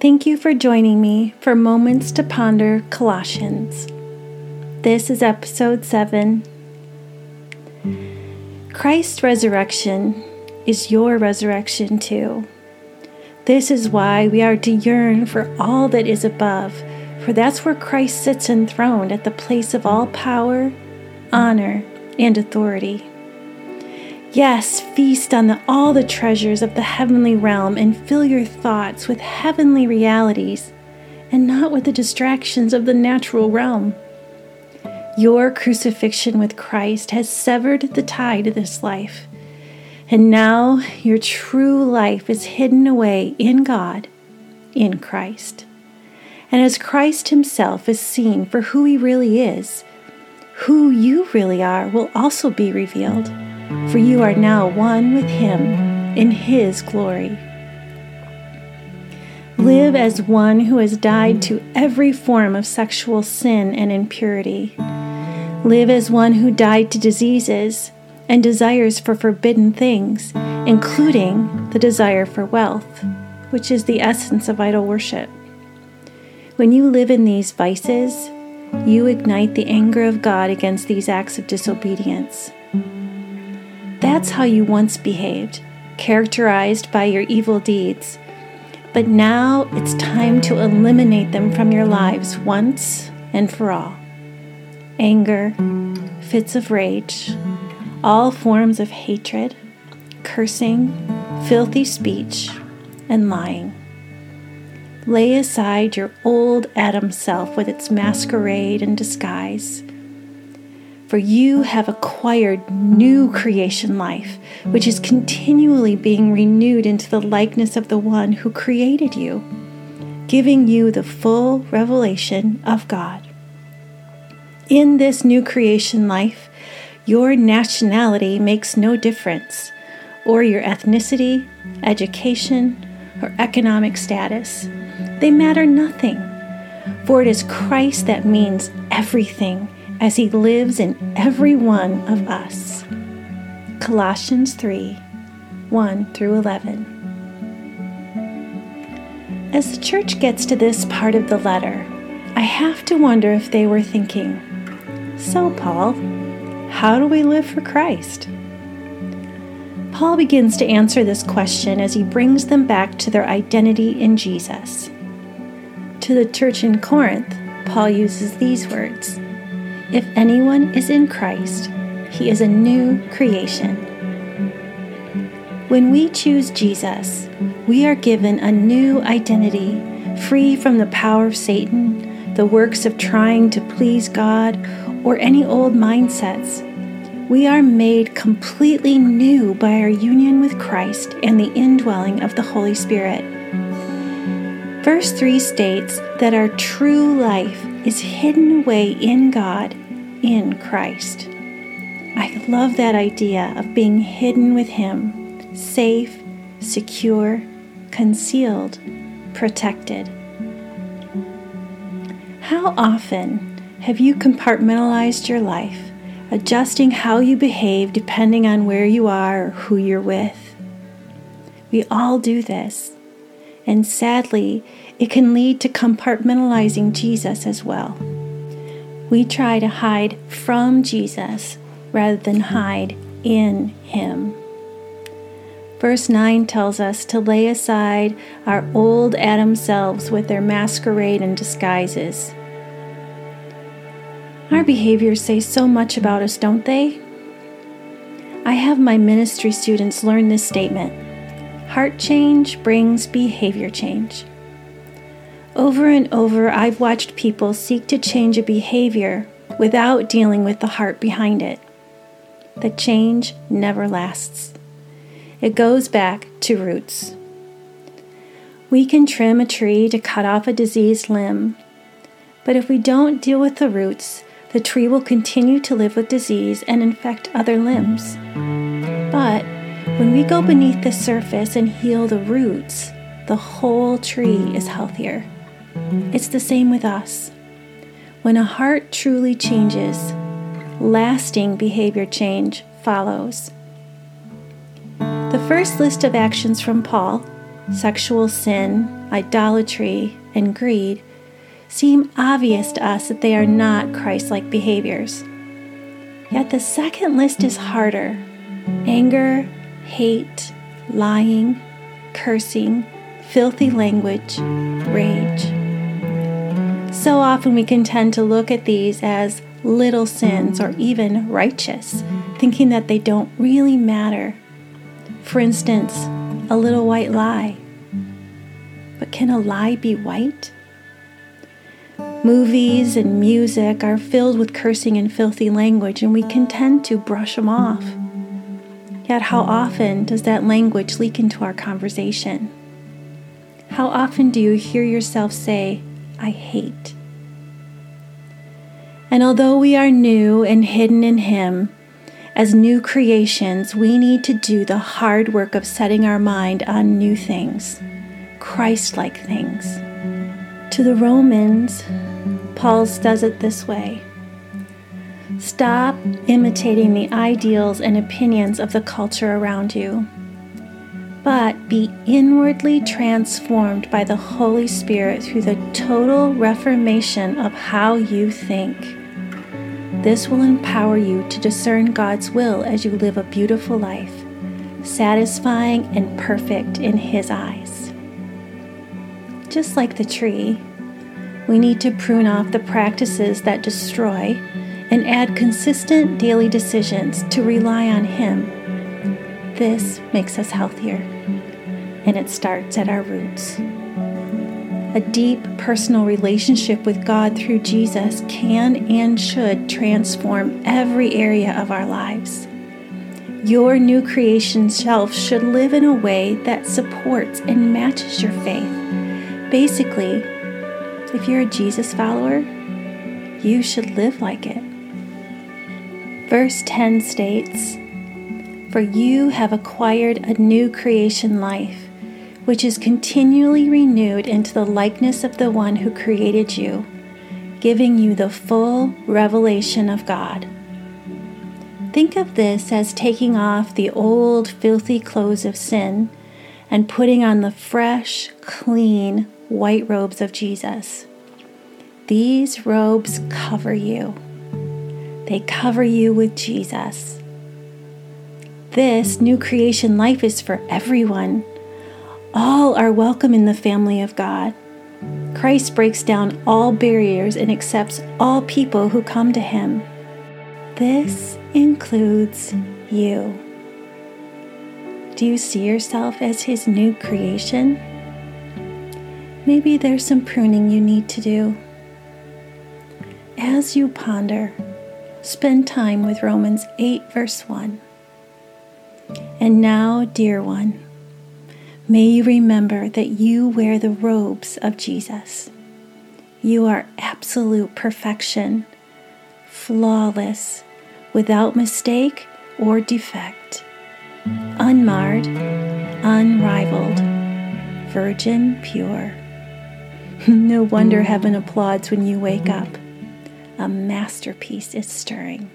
Thank you for joining me for Moments to Ponder Colossians. This is episode 7. Christ's resurrection is your resurrection too. This is why we are to yearn for all that is above, for that's where Christ sits enthroned at the place of all power, honor, and authority. Yes, feast on the, all the treasures of the heavenly realm and fill your thoughts with heavenly realities and not with the distractions of the natural realm. Your crucifixion with Christ has severed the tie to this life, and now your true life is hidden away in God, in Christ. And as Christ Himself is seen for who He really is, who you really are will also be revealed for you are now one with Him in His glory. Live as one who has died to every form of sexual sin and impurity. Live as one who died to diseases and desires for forbidden things, including the desire for wealth, which is the essence of idol worship. When you live in these vices, you ignite the anger of God against these acts of disobedience. That's how you once behaved, characterized by your evil deeds. But now it's time to eliminate them from your lives once and for all. Anger, fits of rage, all forms of hatred, cursing, filthy speech, and lying. Lay aside your old Adam self with its masquerade and disguise for you have acquired new creation life, which is continually being renewed into the likeness of the one who created you, giving you the full revelation of God. In this new creation life, your nationality makes no difference, or your ethnicity, education, or economic status. They matter nothing, for it is Christ that means everything as He lives in every one of us. Colossians 3 1 through 11. As the church gets to this part of the letter, I have to wonder if they were thinking, So, Paul, how do we live for Christ? Paul begins to answer this question as he brings them back to their identity in Jesus. To the church in Corinth, Paul uses these words if anyone is in Christ, he is a new creation. When we choose Jesus, we are given a new identity, free from the power of Satan, the works of trying to please God, or any old mindsets. We are made completely new by our union with Christ and the indwelling of the Holy Spirit. Verse 3 states that our true life is hidden away in God in Christ. I love that idea of being hidden with Him, safe, secure, concealed, protected. How often have you compartmentalized your life, adjusting how you behave depending on where you are or who you're with? We all do this, and sadly, it can lead to compartmentalizing Jesus as well we try to hide from Jesus rather than hide in Him. Verse 9 tells us to lay aside our old Adam selves with their masquerade and disguises. Our behaviors say so much about us, don't they? I have my ministry students learn this statement Heart change brings behavior change. Over and over, I've watched people seek to change a behavior without dealing with the heart behind it. The change never lasts, it goes back to roots. We can trim a tree to cut off a diseased limb, but if we don't deal with the roots, the tree will continue to live with disease and infect other limbs. But when we go beneath the surface and heal the roots, the whole tree is healthier. It's the same with us. When a heart truly changes, lasting behavior change follows. The first list of actions from Paul sexual sin, idolatry, and greed seem obvious to us that they are not Christ like behaviors. Yet the second list is harder anger, hate, lying, cursing, filthy language, rage. So often we can tend to look at these as little sins or even righteous, thinking that they don't really matter. For instance, a little white lie. But can a lie be white? Movies and music are filled with cursing and filthy language, and we can tend to brush them off. Yet, how often does that language leak into our conversation? How often do you hear yourself say, I hate? And although we are new and hidden in Him, as new creations, we need to do the hard work of setting our mind on new things, Christ like things. To the Romans, Paul does it this way Stop imitating the ideals and opinions of the culture around you, but be inwardly transformed by the Holy Spirit through the total reformation of how you think. This will empower you to discern God's will as you live a beautiful life, satisfying and perfect in His eyes. Just like the tree, we need to prune off the practices that destroy and add consistent daily decisions to rely on Him. This makes us healthier, and it starts at our roots. A deep personal relationship with God through Jesus can and should transform every area of our lives. Your new creation self should live in a way that supports and matches your faith. Basically, if you're a Jesus follower, you should live like it. Verse 10 states, For you have acquired a new creation life, which is continually renewed into the likeness of the one who created you, giving you the full revelation of God. Think of this as taking off the old, filthy clothes of sin and putting on the fresh, clean, white robes of Jesus. These robes cover you. They cover you with Jesus. This new creation life is for everyone. All are welcome in the family of God. Christ breaks down all barriers and accepts all people who come to him. This includes you. Do you see yourself as his new creation? Maybe there's some pruning you need to do. As you ponder, spend time with Romans 8, verse 1. And now, dear one, may you remember that you wear the robes of Jesus. You are absolute perfection, flawless, without mistake or defect, unmarred, unrivaled, virgin pure. no wonder heaven applauds when you wake up a masterpiece is stirring.